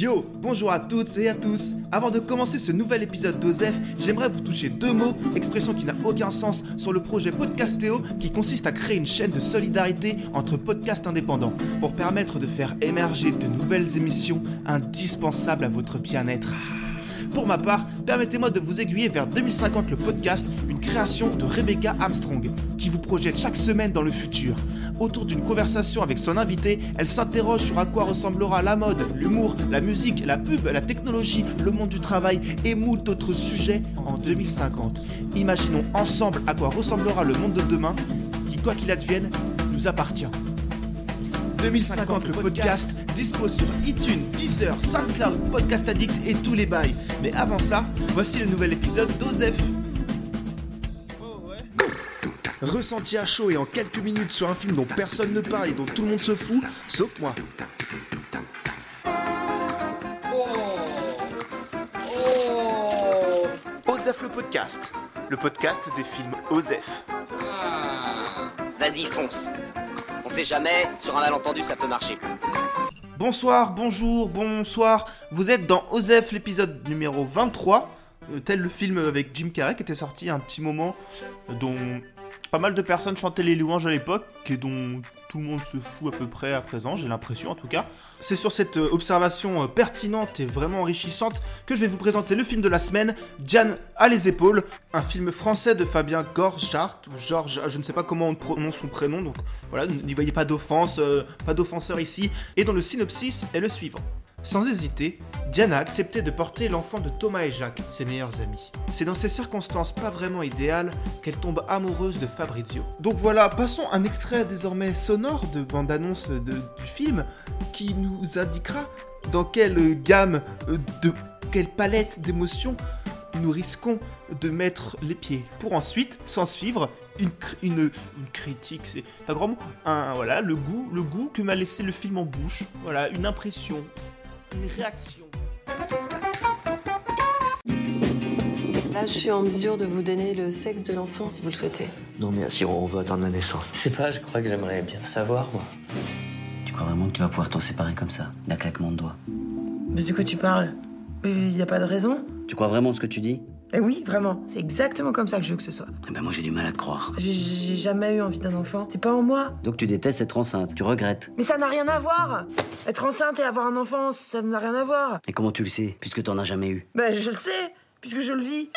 Yo, bonjour à toutes et à tous. Avant de commencer ce nouvel épisode d'Osef, j'aimerais vous toucher deux mots, expression qui n'a aucun sens, sur le projet Podcastéo qui consiste à créer une chaîne de solidarité entre podcasts indépendants pour permettre de faire émerger de nouvelles émissions indispensables à votre bien-être. Pour ma part, permettez-moi de vous aiguiller vers 2050 le podcast, une création de Rebecca Armstrong, qui vous projette chaque semaine dans le futur. Autour d'une conversation avec son invité, elle s'interroge sur à quoi ressemblera la mode, l'humour, la musique, la pub, la technologie, le monde du travail et moult autres sujets en 2050. Imaginons ensemble à quoi ressemblera le monde de demain, qui, quoi qu'il advienne, nous appartient. 2050 le podcast dispose sur iTunes, Deezer, SoundCloud, Podcast Addict et tous les bails. Mais avant ça, voici le nouvel épisode d'Osef. Ressenti à chaud et en quelques minutes sur un film dont personne ne parle et dont tout le monde se fout, sauf moi. Osef le podcast, le podcast des films Osef. Vas-y, fonce. On sait jamais, sur un malentendu, ça peut marcher. Bonsoir, bonjour, bonsoir. Vous êtes dans Osef l'épisode numéro 23, euh, tel le film avec Jim Carrey qui était sorti un petit moment, euh, dont pas mal de personnes chantaient les louanges à l'époque et dont tout le monde se fout à peu près à présent, j'ai l'impression en tout cas. C'est sur cette euh, observation euh, pertinente et vraiment enrichissante que je vais vous présenter le film de la semaine, Diane à les épaules, un film français de Fabien Gorjart, ou Georges, je ne sais pas comment on prononce son prénom, donc voilà, n'y voyez pas d'offense, euh, pas d'offenseur ici, et dont le synopsis est le suivant. Sans hésiter, Diana a accepté de porter l'enfant de Thomas et Jacques, ses meilleurs amis. C'est dans ces circonstances pas vraiment idéales qu'elle tombe amoureuse de Fabrizio. Donc voilà, passons un extrait désormais sonore de bande-annonce de- du film qui nous indiquera dans quelle gamme euh, de quelle palette d'émotions nous risquons de mettre les pieds pour ensuite s'en suivre une, cr- une, une critique, c'est un grand mot, voilà, le goût, le goût que m'a laissé le film en bouche, voilà, une impression, une réaction. Là, je suis en mesure de vous donner le sexe de l'enfant si vous le souhaitez. Non mais si on veut attendre la naissance. Je sais pas, je crois que j'aimerais bien savoir, moi. Tu crois vraiment que tu vas pouvoir t'en séparer comme ça, d'un claquement de doigts? Mais de quoi tu parles? Il n'y a pas de raison Tu crois vraiment ce que tu dis? Eh oui, vraiment. C'est exactement comme ça que je veux que ce soit. Eh ben moi j'ai du mal à te croire. J'ai- J'ai jamais eu envie d'un enfant. C'est pas en moi. Donc tu détestes être enceinte, tu regrettes. Mais ça n'a rien à voir Être enceinte et avoir un enfant, ça n'a rien à voir. Et comment tu le sais, puisque t'en as jamais eu? Ben, je le sais, puisque je le vis.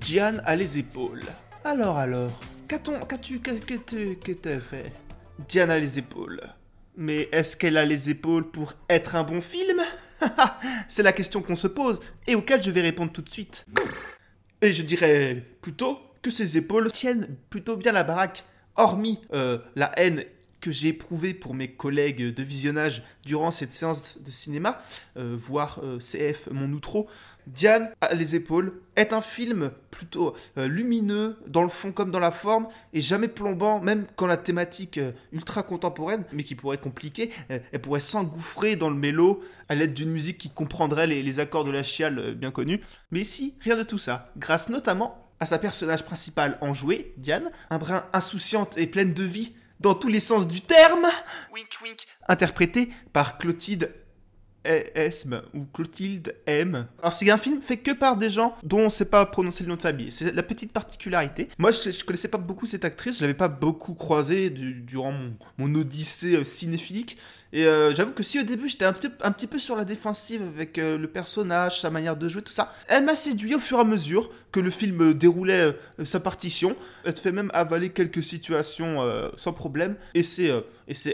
Diane a les épaules. Alors, alors, qu'a-t-on, qu'as-tu, qu'a- qu'as-tu, qu'as-tu fait? Diane a les épaules. Mais est-ce qu'elle a les épaules pour être un bon film? C'est la question qu'on se pose et auquel je vais répondre tout de suite. Et je dirais plutôt que ses épaules tiennent plutôt bien la baraque, hormis euh, la haine que j'ai éprouvée pour mes collègues de visionnage durant cette séance de cinéma, euh, voire euh, CF mon outro. Diane à les épaules est un film plutôt euh, lumineux dans le fond comme dans la forme et jamais plombant même quand la thématique euh, ultra contemporaine mais qui pourrait être compliquée euh, elle pourrait s'engouffrer dans le mélo à l'aide d'une musique qui comprendrait les, les accords de la chiale bien connus mais ici rien de tout ça grâce notamment à sa personnage principale enjouée Diane un brin insouciante et pleine de vie dans tous les sens du terme wink wink. interprétée par Clotilde Esme ou Clotilde M. Alors c'est un film fait que par des gens dont on sait pas prononcer le nom de famille. C'est la petite particularité. Moi je, je connaissais pas beaucoup cette actrice, je l'avais pas beaucoup croisée du- durant mon, mon odyssée euh, cinéphilique. Et euh, j'avoue que si au début j'étais un petit, un petit peu sur la défensive avec euh, le personnage, sa manière de jouer, tout ça, elle m'a séduit au fur et à mesure que le film euh, déroulait sa partition. Elle te fait même avaler quelques situations sans problème. Et c'est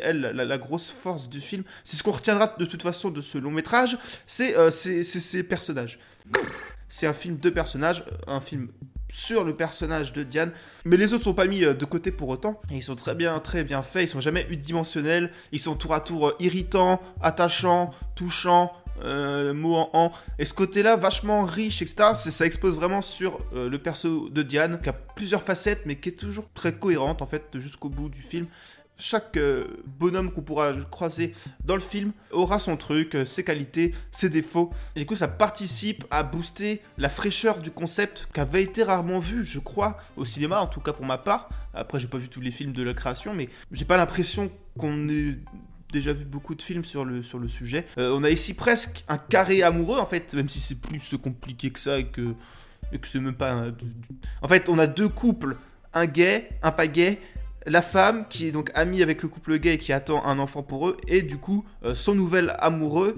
elle la, grosse force du film. C'est ce qu'on retiendra de toute façon de ce long métrage, c'est ces personnages. C'est un film de personnages, euh, un film sur le personnage de Diane, mais les autres sont pas mis euh, de côté pour autant. Ils sont très bien, très bien faits, ils sont jamais unidimensionnels, ils sont tour à tour euh, irritants, attachants, touchants, euh, en en. Et ce côté-là, vachement riche, etc., ça expose vraiment sur le perso de Diane, qui a plusieurs facettes, mais qui est toujours très cohérente, en fait, jusqu'au bout du film. Chaque euh, bonhomme qu'on pourra croiser dans le film aura son truc, euh, ses qualités, ses défauts. Et du coup, ça participe à booster la fraîcheur du concept qui avait été rarement vu, je crois, au cinéma, en tout cas pour ma part. Après, j'ai pas vu tous les films de la création, mais j'ai pas l'impression qu'on ait déjà vu beaucoup de films sur le, sur le sujet. Euh, on a ici presque un carré amoureux, en fait, même si c'est plus compliqué que ça et que, et que c'est même pas... un- En fait, on a deux couples, un gay, un pas gay, la femme qui est donc amie avec le couple gay qui attend un enfant pour eux, et du coup, euh, son nouvel amoureux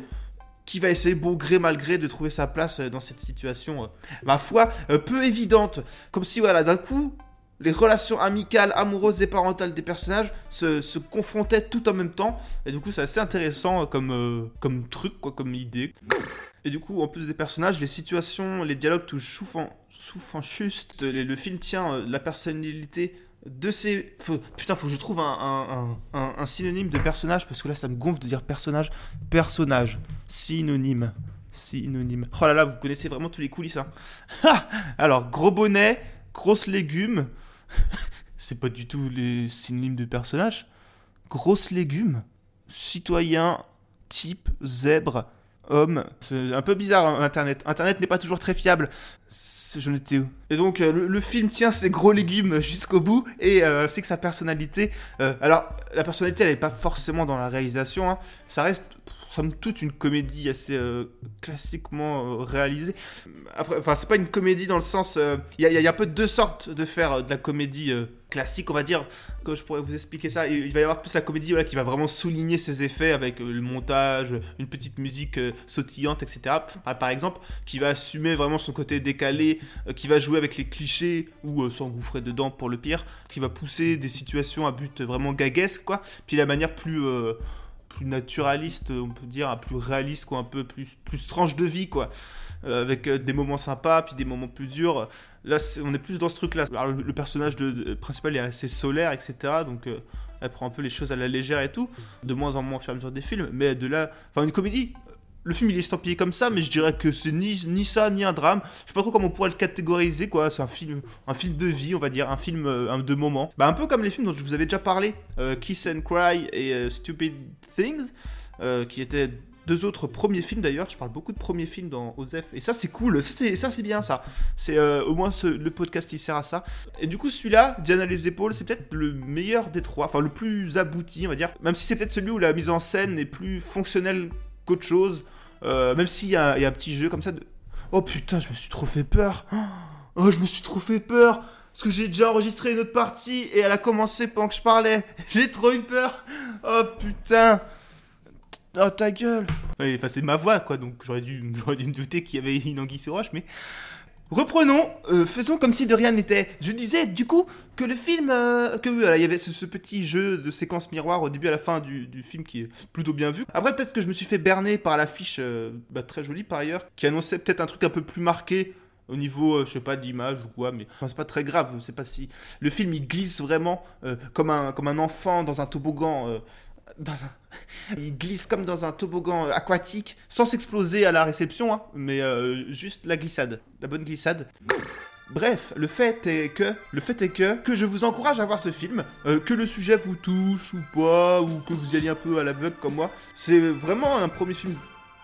qui va essayer, bon gré mal gré, de trouver sa place euh, dans cette situation, euh, ma foi, peu évidente. Comme si, voilà, d'un coup, les relations amicales, amoureuses et parentales des personnages se, confrontaient tout en même temps. Et du coup, c'est assez intéressant comme, comme truc, quoi, comme idée. Et du coup, en plus des personnages, les situations, les dialogues touchent souffrant, souffrant juste. Le, film tient la personnalité de ces... faut- putain, faut que je trouve un, un- un- synonyme de personnage, parce que là, ça me gonfle de dire personnage. Personnage. Synonyme. Synonyme. Oh là là, vous connaissez vraiment tous les coulisses, hein. Alors, gros bonnet, grosses légumes. C'est pas du tout les synonymes de personnage. Grosses légumes. Citoyen, type, zèbre, homme. C'est un peu bizarre, hein, Internet. Internet n'est pas toujours très fiable. C'est- J'en étais où Et donc, euh, le, film tient ses gros légumes jusqu'au bout, et euh, c'est que sa personnalité... euh, alors, la personnalité, elle n'est pas forcément dans la réalisation, hein. ça reste, somme toute, une comédie assez euh, classiquement euh, réalisée. Après, enfin, c'est pas une comédie dans le sens... euh, Il y, a- il y a un peu deux sortes de faire euh, de la comédie euh, classique, on va dire. Comme je pourrais vous expliquer ça, il va y avoir plus la comédie qui va vraiment souligner ses effets avec euh, le montage, une petite musique euh, sautillante, etc. Par- Par exemple, qui va assumer vraiment son côté décalé, euh, qui va jouer avec les clichés ou euh, s'engouffrer dedans pour le pire, qui va pousser des situations à but vraiment gaguesque, quoi. Puis la manière plus... euh, plus naturaliste, on peut dire, plus réaliste, quoi, un peu plus, plus tranche de vie, quoi. Euh, avec euh, des moments sympas, puis des moments plus durs. Là, c'est- on est plus dans ce truc-là. Le, le personnage de- principal est assez solaire, etc. Donc, euh, elle prend un peu les choses à la légère et tout. De moins en moins au fur et à mesure des films. Mais de là. Enfin, une comédie. Le film il est estampillé comme ça, mais je dirais que c'est ni, ça ni un drame. Je sais pas trop comment on pourrait le catégoriser, quoi. C'est un film, un film de vie, on va dire, un film euh, de moment. Bah, un peu comme les films dont je vous avais déjà parlé, euh, Kiss and Cry et euh, Stupid Things, qui étaient deux autres premiers films d'ailleurs. Je parle beaucoup de premiers films dans Osef, et ça c'est cool, ça c'est bien ça. C'est au moins le podcast il sert à ça. Et du coup celui-là, Diana les épaules, c'est peut-être le meilleur des trois, enfin le plus abouti, on va dire. Même si c'est peut-être celui où la mise en scène est plus fonctionnelle qu'autre chose. Euh, même s'il y, y a un petit jeu comme ça de. Oh putain, je me suis trop fait peur. Oh, je me suis trop fait peur. Parce que j'ai déjà enregistré une autre partie et elle a commencé pendant que je parlais. J'ai trop eu peur. Oh putain. Oh ta gueule. Enfin, c'est ma voix quoi, donc j'aurais dû, dû me douter qu'il y avait une anguille roche, mais. Reprenons, euh, faisons comme si de rien n'était. Je disais du coup que le film, euh, que voilà, il y avait ce, petit jeu de séquence miroir au début à la fin du, film qui est plutôt bien vu. Après peut-être que je me suis fait berner par l'affiche, euh, bah, très jolie par ailleurs, qui annonçait peut-être un truc un peu plus marqué au niveau, euh, je sais pas, d'image ou quoi, mais enfin, c'est pas très grave. C'est pas si le film il glisse vraiment comme un comme un enfant dans un toboggan. Dans un... Il glisse comme dans un toboggan euh, aquatique, sans s'exploser à la réception, hein, mais euh, juste la glissade, la bonne glissade. Bref, le fait est que, le fait est que, que je vous encourage à voir ce film, euh, que le sujet vous touche ou pas, ou que vous y alliez un peu à l'aveugle comme moi. C'est vraiment un premier film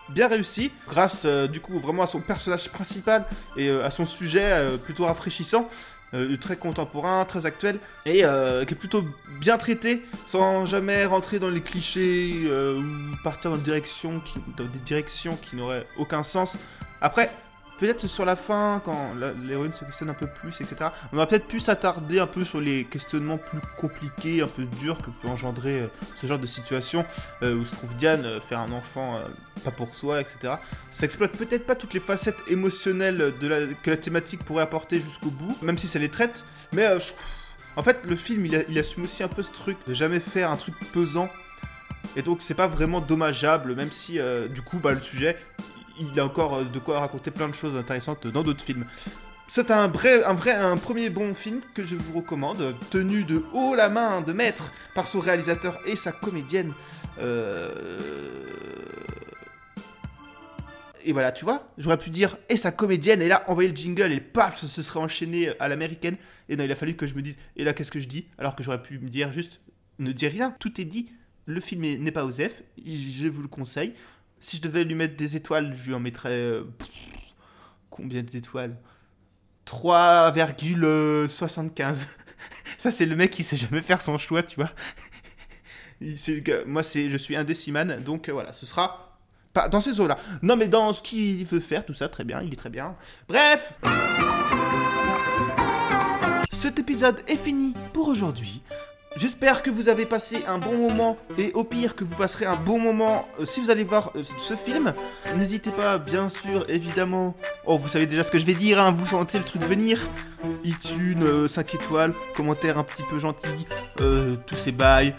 bien réussi, grâce du coup vraiment à son personnage principal et à son sujet plutôt rafraîchissant, euh, très contemporain, très actuel, et euh, qui est plutôt bien traité, sans jamais rentrer dans les clichés euh, ou partir dans, direction qui, dans des directions qui n'auraient aucun sens. Après, peut-être sur la fin, quand l'héroïne se questionne un peu plus, etc., on aurait peut-être pu s'attarder un peu sur les questionnements plus compliqués, un peu durs que peut engendrer euh, ce genre de situation euh, où se trouve Diane, euh, faire un enfant pas pour soi, etc. Ça exploite peut-être pas toutes les facettes émotionnelles de la- que la thématique pourrait apporter jusqu'au bout, même si ça les traite, mais en fait le film il, assume aussi un peu ce truc de jamais faire un truc pesant, et donc c'est pas vraiment dommageable, même si du coup bah, le sujet il a encore euh, de quoi raconter plein de choses intéressantes dans d'autres films. C'est un vrai, premier bon film que je vous recommande, tenu de haut la main de maître par son réalisateur et sa comédienne. Euh... Et voilà, tu vois, j'aurais pu dire et sa comédienne, et là, envoyer le jingle, et paf, ça se serait enchaîné à l'américaine. Et non, il a fallu que je me dise, et là, qu'est-ce que je dis Alors que j'aurais pu me dire juste, ne dis rien, tout est dit. Le film est- n'est pas Osef, je vous le conseille. Si je devais lui mettre des étoiles, je lui en mettrais. euh, combien d'étoiles? 3,75. Ça, c'est le mec qui sait jamais faire son choix, tu vois. Moi, je suis un déciman, donc euh, voilà, ce sera pas dans ces eaux-là. Non, mais dans ce qu'il veut faire, tout ça, très bien, il est très bien. Bref Cet épisode est fini pour aujourd'hui. J'espère que vous avez passé un bon moment et au pire que vous passerez un bon moment euh, si vous allez voir euh, ce film. N'hésitez pas, bien sûr, évidemment. Oh, vous savez déjà ce que je vais dire, hein, vous sentez le truc venir. iTunes, 5 étoiles, commentaires un petit peu gentils, euh, tous ces bails.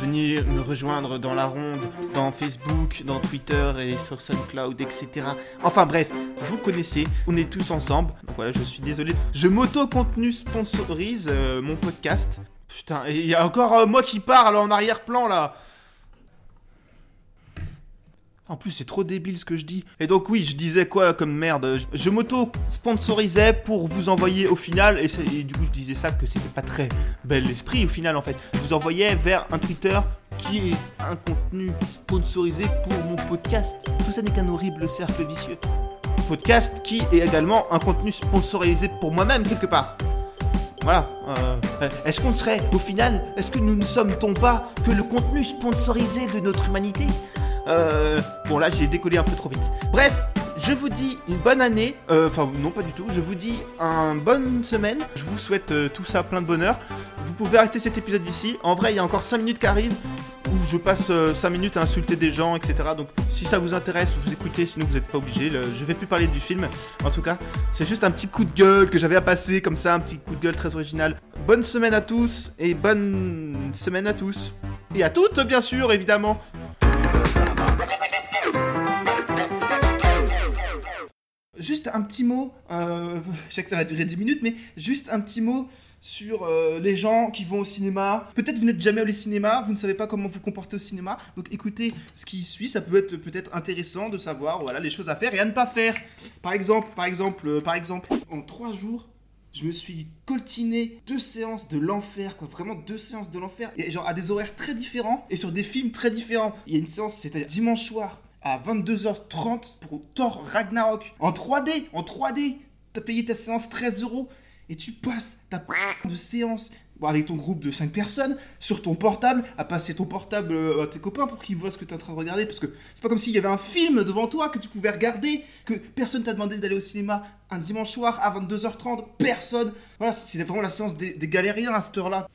Venez me rejoindre dans la ronde, dans Facebook, dans Twitter et sur SoundCloud, etc. Enfin bref, vous connaissez, on est tous ensemble. Donc voilà, je suis désolé. Je m'auto-contenu sponsorise euh, mon podcast. Putain, et il y a encore euh, moi qui parle en arrière-plan là. En plus, c'est trop débile ce que je dis. Et donc oui, je disais quoi comme merde? Je, m'auto-sponsorisais pour vous envoyer au final, et, et du coup je disais ça que c'était pas très bel esprit au final en fait. Je vous envoyais vers un Twitter qui est un contenu sponsorisé pour mon podcast. Tout ça n'est qu'un horrible cercle vicieux. Podcast qui est également un contenu sponsorisé pour moi-même quelque part. Voilà. euh, est-ce qu'on serait, au final, est-ce que nous ne sommes-t-on pas que le contenu sponsorisé de notre humanité? Euh, Bon là, j'ai décollé un peu trop vite. Bref, je vous dis une bonne année. euh, Enfin, non, pas du tout. Je vous dis une bonne semaine. Je vous souhaite euh, tout ça, plein de bonheur. Vous pouvez arrêter cet épisode d'ici. En vrai, il y a encore 5 minutes qui arrivent où je passe 5 minutes à insulter des gens, etc. Donc, si ça vous intéresse, vous écoutez, sinon vous n'êtes pas obligé. Le- Je vais plus parler du film. En tout cas, c'est juste un petit coup de gueule que j'avais à passer, comme ça, un petit coup de gueule très original. Bonne semaine à tous et bonne semaine à tous. Et à toutes, bien sûr, évidemment. Juste un petit mot, euh, je sais que ça va durer 10 minutes, mais juste un petit mot sur euh, les gens qui vont au cinéma. Peut-être vous n'êtes jamais allé au cinéma, vous ne savez pas comment vous comporter au cinéma, donc écoutez ce qui suit, ça peut être peut-être intéressant de savoir voilà les choses à faire et à ne pas faire. Par exemple, par exemple, euh, par exemple, en 3 jours, je me suis coltiné deux séances de l'enfer, quoi. Vraiment deux séances de l'enfer. Et genre à des horaires très différents et sur des films très différents. Il y a une séance, c'était dimanche soir à 22h30 pour Thor Ragnarok. En 3D, en 3D. T'as payé ta séance 13 euros et tu passes ta de séance. Avec ton groupe de 5 personnes sur ton portable à passer ton portable euh, à tes copains pour qu'ils voient ce que tu es en train de regarder. Parce que c'est pas comme s'il y avait un film devant toi que tu pouvais regarder que personne t'a demandé d'aller au cinéma un dimanche soir à 22h30 personne. Voilà c'est vraiment la séance des, des galériens à cette heure-là.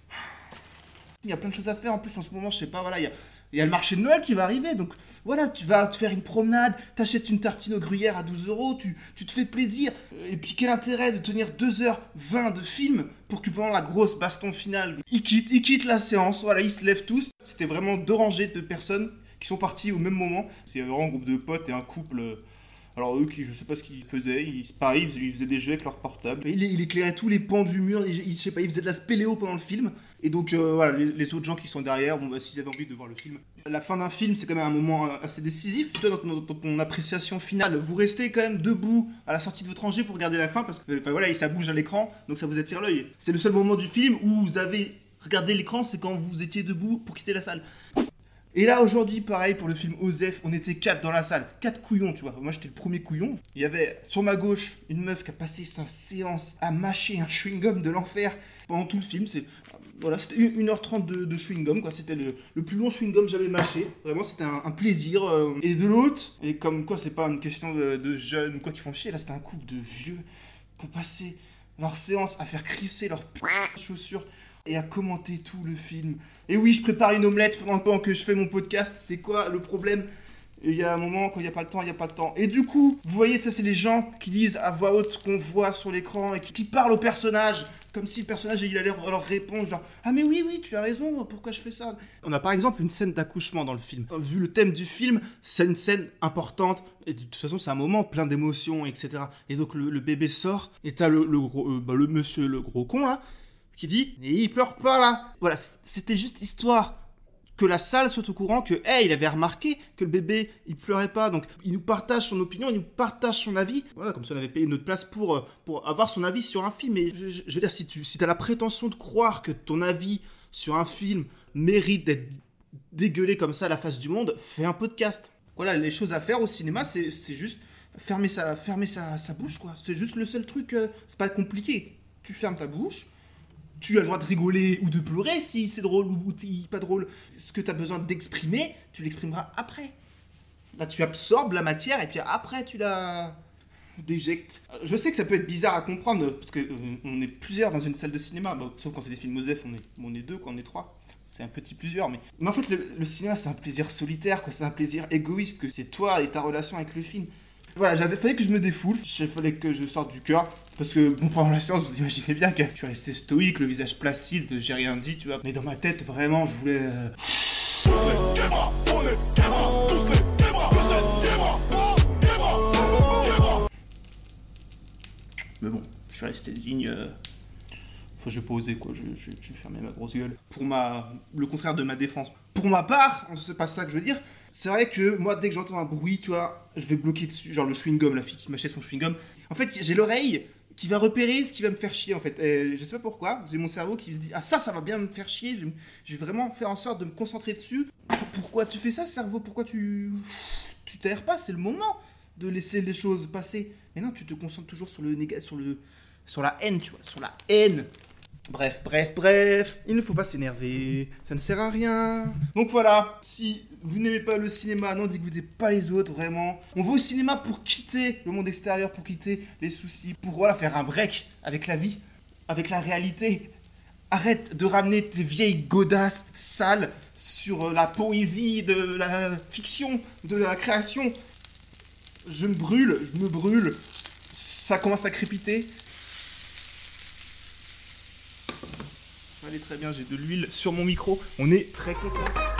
Il y a plein de choses à faire en plus en ce moment je sais pas voilà il y a il y a le marché de Noël qui va arriver, donc voilà, tu vas te faire une promenade, t'achètes une tartine au gruyère à 12 euros, tu, tu te fais plaisir. Et puis quel intérêt de tenir 2h20 de film pour que pendant la grosse baston finale, ils quittent, ils quittent la séance, voilà, ils se lèvent tous. C'était vraiment deux rangées de personnes qui sont parties au même moment. C'est vraiment un groupe de potes et un couple. Alors eux, qui, je sais pas ce qu'ils faisaient, ils, pareil, ils faisaient, des jeux avec leur portable. Il, il éclairait tous les pans du mur, il, il- je sais pas, ils faisaient de la spéléo pendant le film. Et donc euh, voilà, les, autres gens qui sont derrière, bon, bah, s'ils avaient envie de voir le film. La fin d'un film, c'est quand même un moment euh, assez décisif. Toi, dans dans ton appréciation finale, vous restez quand même debout à la sortie de votre rangée pour regarder la fin parce que enfin, voilà, ça bouge à l'écran, donc ça vous attire l'œil. C'est le seul moment du film où vous avez regardé l'écran, c'est quand vous étiez debout pour quitter la salle. Et là aujourd'hui, pareil pour le film Osef, on était quatre dans la salle, quatre couillons, tu vois. Moi j'étais le premier couillon. Il y avait sur ma gauche une meuf qui a passé sa séance à mâcher un chewing-gum de l'enfer pendant tout le film. C'est voilà, c'était 1h30 de, chewing-gum, quoi. C'était le, le plus long chewing-gum jamais mâché. Vraiment, c'était un, plaisir. euh. Et de l'autre, et comme quoi, c'est pas une question de, jeunes ou quoi qui font chier, là, c'était un couple de vieux qui ont passé leur séance à faire crisser leurs chaussures et à commenter tout le film. Et oui, je prépare une omelette pendant que je fais mon podcast. C'est quoi le problème? Il y a un moment, quand il n'y a pas le temps, il n'y a pas le temps. Et du coup, vous voyez, c'est les gens qui disent à voix haute qu'on voit sur l'écran et qui, parlent au personnage, comme si le personnage il allait leur, répondre, genre Ah, mais oui, oui, tu as raison, pourquoi je fais ça? On a par exemple une scène d'accouchement dans le film. Vu le thème du film, c'est une scène importante, et de toute façon, c'est un moment plein d'émotions, etc. Et donc, le, bébé sort, et t'as le, le, euh, bah, le monsieur, le gros con là, qui dit Et il pleure pas là Voilà, c'était juste histoire que la salle soit au courant que, hey, il avait remarqué que le bébé, il pleurait pas, donc il nous partage son opinion, il nous partage son avis. Voilà, comme si on avait payé notre place pour, euh, pour avoir son avis sur un film. Et je, veux dire, si tu si as la prétention de croire que ton avis sur un film mérite d'être dégueulé comme ça à la face du monde, fais un podcast. Voilà, les choses à faire au cinéma, c'est juste fermer sa, fermer sa bouche, quoi. C'est juste le seul truc, euh, c'est pas compliqué. Tu fermes ta bouche, tu as le droit de rigoler ou de pleurer si c'est drôle ou pas drôle. Ce que tu as besoin d'exprimer, tu l'exprimeras après. Là, tu absorbes la matière et puis après, tu la déjectes. Je sais que ça peut être bizarre à comprendre parce que euh, est plusieurs dans une salle de cinéma, sauf quand c'est des films Osef, on est, on est deux, quand on est trois. C'est un petit plusieurs, mais... mais en fait, le, le cinéma, c'est un plaisir solitaire, quoi. C'est un plaisir égoïste, que c'est toi et ta relation avec le film. Voilà, j'avais fallait que je me défoule, il fallait que je sorte du cœur, parce que bon, pendant la séance, vous imaginez bien que je suis resté stoïque, le visage placide, j'ai rien dit, tu vois. Mais dans ma tête, vraiment, je voulais. euh, Mais bon, je suis resté digne. Enfin, j'ai pas osé, quoi. J'ai fermé ma grosse gueule. Pour ma... Le contraire de ma défense. Pour ma part, c'est pas ça que je veux dire. C'est vrai que moi, dès que j'entends un bruit, tu vois, je vais bloquer dessus. Genre le chewing-gum, la fille qui m'achète son chewing-gum. En fait, j'ai l'oreille qui va repérer ce qui va me faire chier, en fait. Et je sais pas pourquoi. J'ai mon cerveau qui se dit Ah, ça, ça va bien me faire chier. Je, vais vraiment faire en sorte de me concentrer dessus. Pour- Pourquoi tu fais ça, cerveau? Pourquoi tu. Tu t'aères pas? C'est le moment de laisser les choses passer. Mais non, tu te concentres toujours sur le négatif, sur le. Sur la haine, tu vois, sur la haine. Bref, bref, bref, il ne faut pas s'énerver, ça ne sert à rien. Donc voilà, si vous n'aimez pas le cinéma, n'en dégoûtez pas les autres, vraiment. On va au cinéma pour quitter le monde extérieur, pour quitter les soucis, pour voilà, faire un break avec la vie, avec la réalité. Arrête de ramener tes vieilles godasses sales sur euh, la poésie de la fiction, de la création. Je me brûle, je me brûle. Ça commence à crépiter. Allez, très bien, j'ai de l'huile sur mon micro. On est très content.